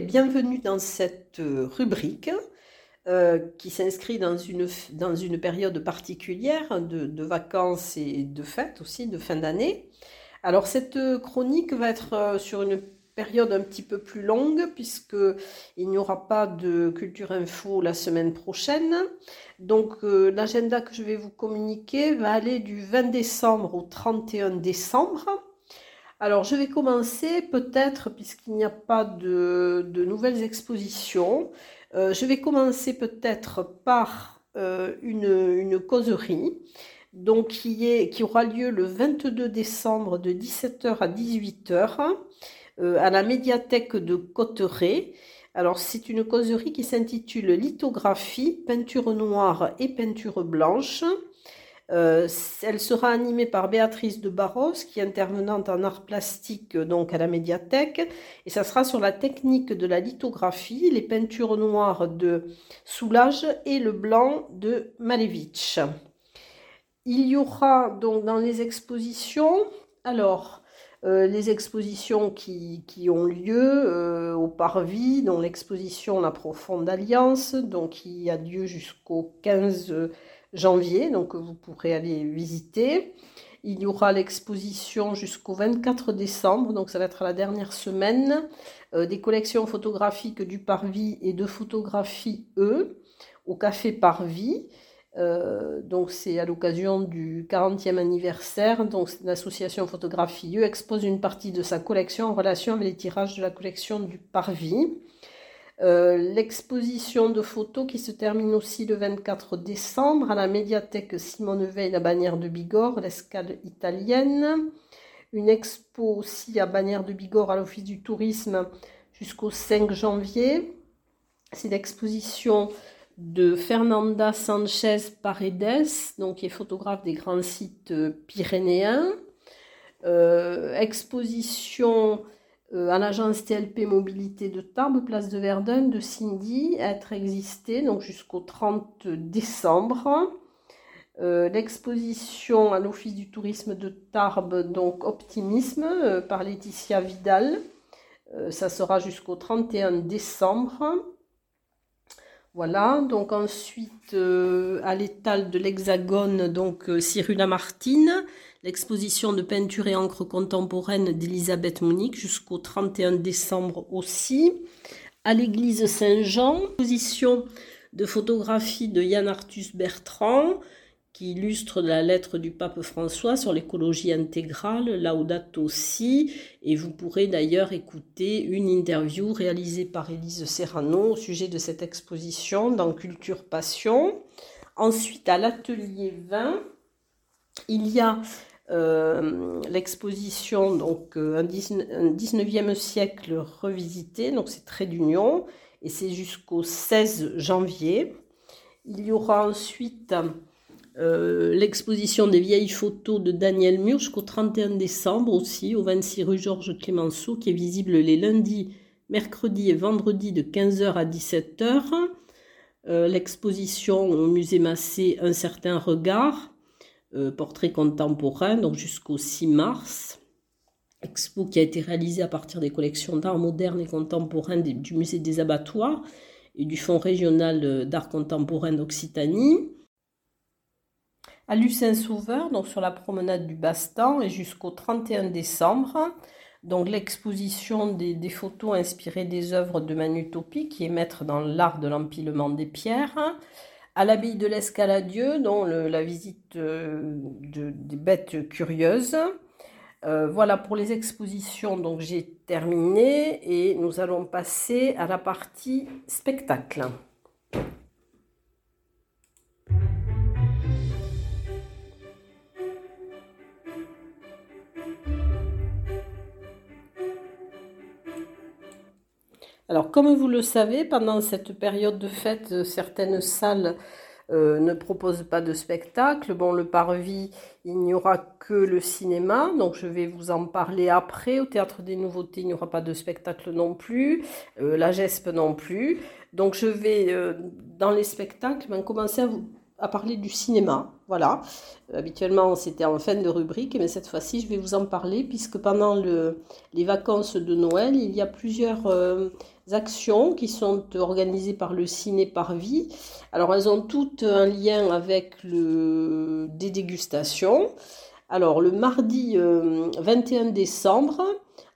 bienvenue dans cette euh, rubrique euh, qui s'inscrit dans une, dans une période particulière de, vacances et de fêtes aussi, de fin d'année. Alors cette chronique va être euh, sur une période un petit peu plus longue puisque il n'y aura pas de culture info la semaine prochaine. Donc l'agenda que je vais vous communiquer va aller du 20 décembre au 31 décembre. Alors, je vais commencer peut-être, puisqu'il n'y a pas de, nouvelles expositions, euh, je vais commencer peut-être par euh, une, causerie qui aura lieu le 22 décembre de 17h à 18h euh, à la médiathèque de Cotteret. Alors, c'est une causerie qui s'intitule Lithographie, peinture noire et peinture blanche. Euh, elle sera animée par Béatrice de Barros, qui est intervenante en art plastique euh, donc à la médiathèque, et ça sera sur la technique de la lithographie, les peintures noires de Soulage et le blanc de Malevich. Il y aura donc dans les expositions, alors euh, les expositions qui, ont lieu au Parvis, dont l'exposition La Profonde Alliance, donc qui a lieu jusqu'au 15 janvier, donc vous pourrez aller visiter. Il y aura l'exposition jusqu'au 24 décembre, donc ça va être la dernière semaine, euh, des collections photographiques du Parvis et de photographie E au Café Parvis. Euh, donc c'est à l'occasion du 40e anniversaire. Donc l'association Photographie E expose une partie de sa collection en relation avec les tirages de la collection du Parvis. Euh, l'exposition de photos qui se termine aussi le 24 décembre à la médiathèque Simone Veil, la bannière de Bigorre, l'escale italienne. Une expo aussi à bannière de Bigorre à l'Office du tourisme jusqu'au 5 janvier. C'est l'exposition de Fernanda Sanchez Paredes, donc qui est photographe des grands sites pyrénéens. Euh, exposition euh, à l'agence TLP Mobilité de Tarbes, place de Verdun, de Cindy, être existé donc jusqu'au 30 décembre. Euh, l'exposition à l'Office du tourisme de Tarbes, donc Optimisme, euh, par Laetitia Vidal. ça sera jusqu'au 31 décembre. Voilà, donc ensuite à l'étal de l'Hexagone, donc Cyril Lamartine, l'exposition de peinture et encre contemporaine d'Elisabeth Monique jusqu'au 31 décembre aussi. À l'église Saint-Jean, exposition de photographie de Yann Arthus Bertrand qui illustre la lettre du pape François sur l'écologie intégrale, Laudato Si, et vous pourrez d'ailleurs écouter une interview réalisée par Élise Serrano au sujet de cette exposition dans Culture Passion. Ensuite, à l'atelier 20, il y a euh, l'exposition, donc euh, un, 19, e siècle revisité, donc c'est Trait d'Union, et c'est jusqu'au 16 janvier. Il y aura ensuite euh, l'exposition des vieilles photos de Daniel Mur jusqu'au 31 décembre aussi, au 26 rue Georges Clémenceau, qui est visible les lundis, mercredis et vendredis de 15h à 17h. L'exposition au musée Massé Un certain regard, euh, portrait contemporain, donc jusqu'au 6 mars. Expo qui a été réalisée à partir des collections d'art moderne et contemporain du musée des abattoirs et du Fonds régional d'art contemporain d'Occitanie. À Lucin-Sauveur, donc sur la promenade du Bastan, et jusqu'au 31 décembre. Donc l'exposition des, photos inspirées des œuvres de Manutopie, qui est maître dans l'art de l'empilement des pierres à l'abbaye de l'Escaladieu, dont la visite euh, des bêtes curieuses. Euh, voilà pour les expositions, donc j'ai terminé et nous allons passer à la partie spectacle. Alors, comme vous le savez, pendant cette période de fête, certaines salles euh, ne proposent pas de spectacle. Bon, le Parvis, il n'y aura que le cinéma, donc je vais vous en parler après. Au Théâtre des Nouveautés, il n'y aura pas de spectacle non plus. Euh, la GESP non plus. Donc, je vais, euh, dans les spectacles, ben, commencer à vous à parler du cinéma. Voilà. Habituellement, c'était en fin de rubrique, mais cette fois-ci, je vais vous en parler puisque pendant le, les vacances de Noël, il y a plusieurs actions qui sont organisées par le Ciné Parvis. Alors, elles ont toutes un lien avec des dégustations. Alors, le mardi 21 décembre,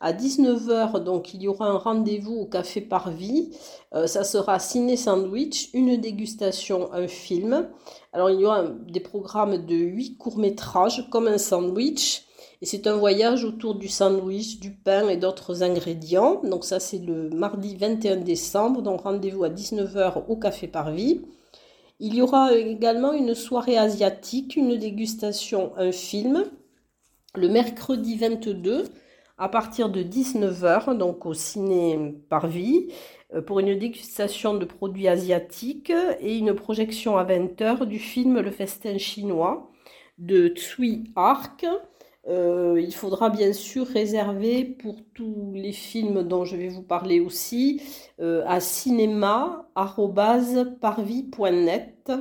à 19h, donc il y aura un rendez-vous au Café Parvis. Euh, ça sera ciné sandwich, une dégustation, un film. Alors il y aura des programmes de 8 courts-métrages comme un sandwich. Et c'est un voyage autour du sandwich, du pain et d'autres ingrédients. Donc ça c'est le mardi 21 décembre, donc rendez-vous à 19h au Café Parvis. Il y aura également une soirée asiatique, une dégustation, un film. Le mercredi 22, à partir de 19h, donc au ciné Parvis, euh, pour une dégustation de produits asiatiques et une projection à 20h du film Le Festin chinois de Tsui Arc. Euh, il faudra bien sûr réserver pour tous les films dont je vais vous parler aussi euh, à cinéma.parvis.net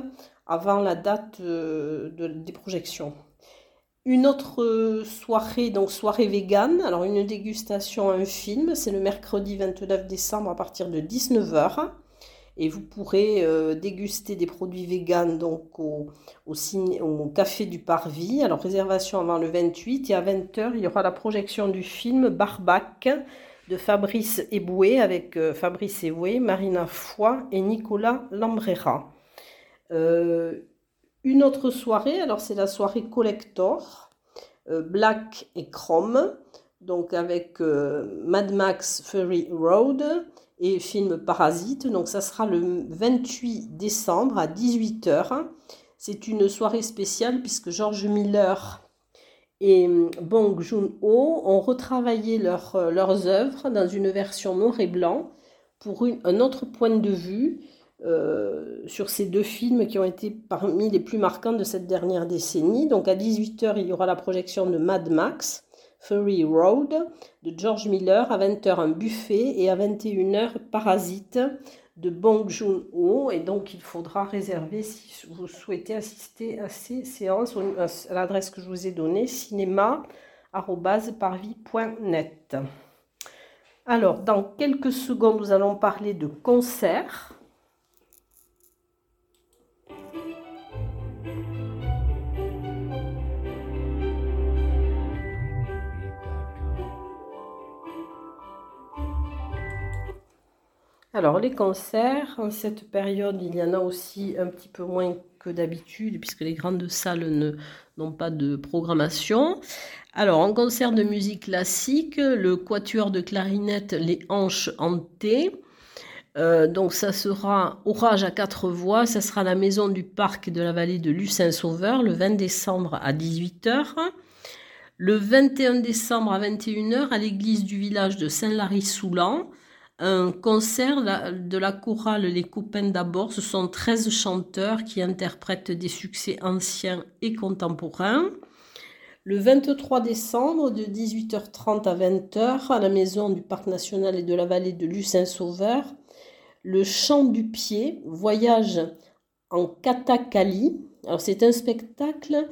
avant la date des projections. Une autre euh, soirée, donc soirée vegan, alors une dégustation, un film, c'est le mercredi 29 décembre à partir de 19h. Et vous pourrez euh, déguster des produits vegan donc au, Café du Parvis. Alors réservation avant le 28 et à 20h, il y aura la projection du film Barbac de Fabrice Eboué avec euh, Fabrice Eboué, Marina Foy et Nicolas Lambrera. Une autre soirée, alors c'est la soirée collector, euh, Black et Chrome, donc avec euh, Mad Max Fury Road et film Parasite. Donc ça sera le 28 décembre à 18h. C'est une soirée spéciale puisque George Miller et euh, Bong Joon-ho ont retravaillé leurs œuvres dans une version noir et blanc pour un autre point de vue euh, sur ces deux films qui ont été parmi les plus marquants de cette dernière décennie. Donc à 18h, il y aura la projection de Mad Max, Fury Road, de George Miller, à 20h un buffet et à 21h Parasite de Bong Joon-ho. Et donc il faudra réserver si vous souhaitez assister à ces séances à l'adresse que je vous ai donnée, cinéma.parvis.net. Alors, dans quelques secondes, nous allons parler de concerts. Alors les concerts, en cette période, il y en a aussi un petit peu moins que d'habitude, puisque les grandes salles n'ont pas de programmation. Alors en concert de musique classique, le quatuor de clarinette Les Hanches hantées. Euh, donc ça sera Orage à quatre voix, ça sera la maison du parc de la vallée de Lucin-Sauveur le 20 décembre à 18h. Le 21 décembre à 21h à l'église du village de Saint-Lary-Soulan un concert de la chorale Les Copains d'abord. Ce sont 13 chanteurs qui interprètent des succès anciens et contemporains. Le 23 décembre, de 18h30 à 20h, à la maison du Parc national et de la vallée de Lucin-Sauveur, le chant du pied, voyage en Katakali. Alors c'est un spectacle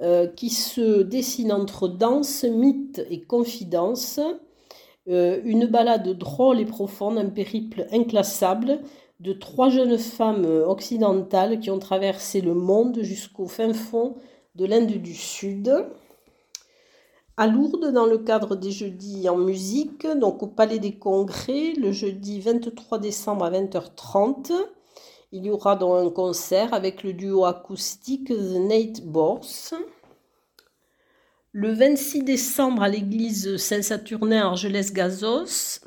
euh, qui se dessine entre danse, mythe et confidence. Euh, une balade drôle et profonde, un périple inclassable de trois jeunes femmes occidentales qui ont traversé le monde jusqu'au fin fond de l'Inde du Sud. À Lourdes, dans le cadre des jeudis en musique, donc au Palais des Congrès, le jeudi 23 décembre à 20h30, il y aura donc un concert avec le duo acoustique The Nate Borse. Le 26 décembre à l'église Saint-Saturnin Argelès-Gazos,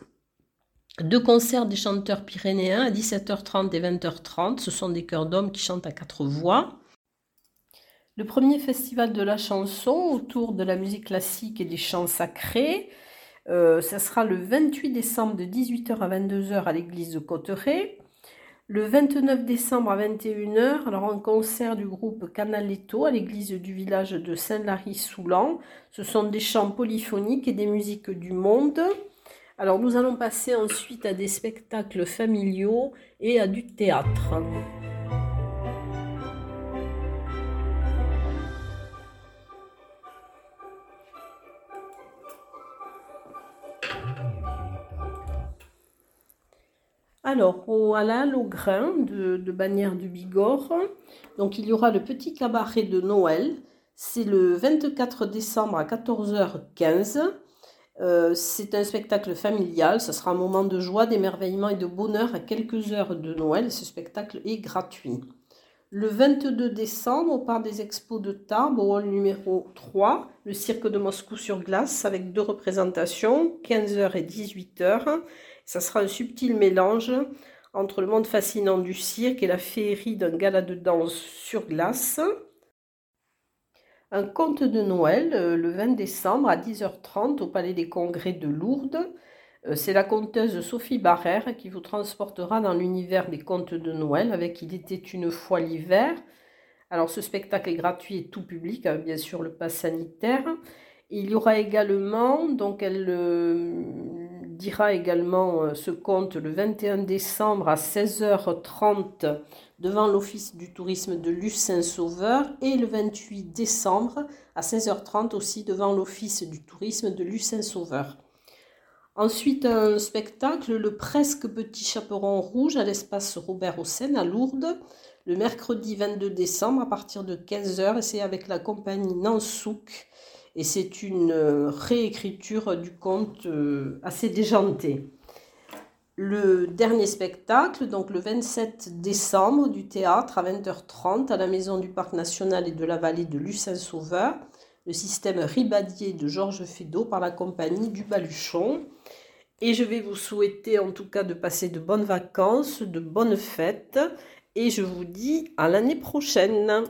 deux concerts des chanteurs pyrénéens à 17h30 et 20h30. Ce sont des chœurs d'hommes qui chantent à quatre voix. Le premier festival de la chanson autour de la musique classique et des chants sacrés. Euh, ça sera le 28 décembre de 18h à 22h à l'église de Cotteret. Le 29 décembre à 21h, alors un concert du groupe Canaletto à l'église du village de Saint-Lary-Soulan. Ce sont des chants polyphoniques et des musiques du monde. Alors nous allons passer ensuite à des spectacles familiaux et à du théâtre. Alors, au, à la Halle au Grain de, de Bagnères du Bigorre, donc il y aura le petit cabaret de Noël. C'est le 24 décembre à 14h15. Euh, c'est un spectacle familial, ça sera un moment de joie, d'émerveillement et de bonheur à quelques heures de Noël. Ce spectacle est gratuit. Le 22 décembre, au Parc des Expos de Tarbes, au hall numéro 3, le cirque de Moscou sur glace avec deux représentations, 15h et 18h. Ça sera un subtil mélange entre le monde fascinant du cirque et la féerie d'un gala de danse sur glace. Un conte de Noël euh, le 20 décembre à 10h30 au Palais des Congrès de Lourdes. Euh, c'est la conteuse Sophie Barrère qui vous transportera dans l'univers des contes de Noël avec Il était une fois l'hiver. Alors ce spectacle est gratuit et tout public, avec bien sûr le pass sanitaire. Il y aura également, donc elle euh, dira également euh, ce conte le 21 décembre à 16h30 devant l'Office du tourisme de Lucin-Sauveur et le 28 décembre à 16h30 aussi devant l'Office du tourisme de Lucin-Sauveur. Ensuite, un spectacle, le presque petit chaperon rouge à l'espace Robert Hossein à Lourdes, le mercredi 22 décembre à partir de 15h, et c'est avec la compagnie Nansouk. Et c'est une euh, réécriture du conte euh, assez déjanté. Le dernier spectacle, donc le 27 décembre, du théâtre à 20h30 à la Maison du Parc National et de la Vallée de Lucin-Sauveur, le système Ribadier de Georges Feydeau par la compagnie du Baluchon. Et je vais vous souhaiter en tout cas de passer de bonnes vacances, de bonnes fêtes. Et je vous dis à l'année prochaine.